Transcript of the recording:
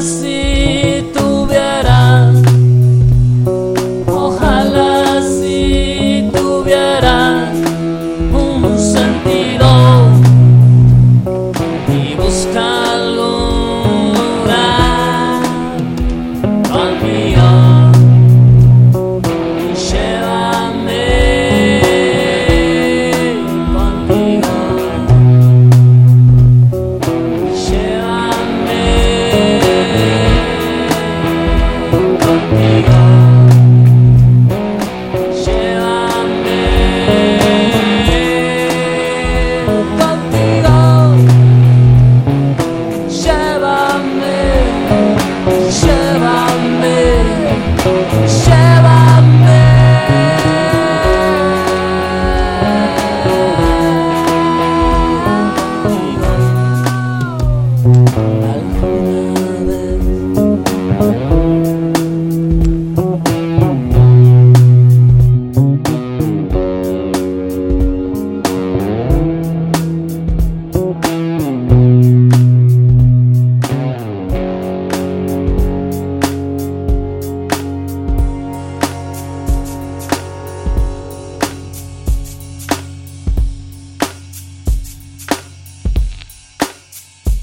see. Al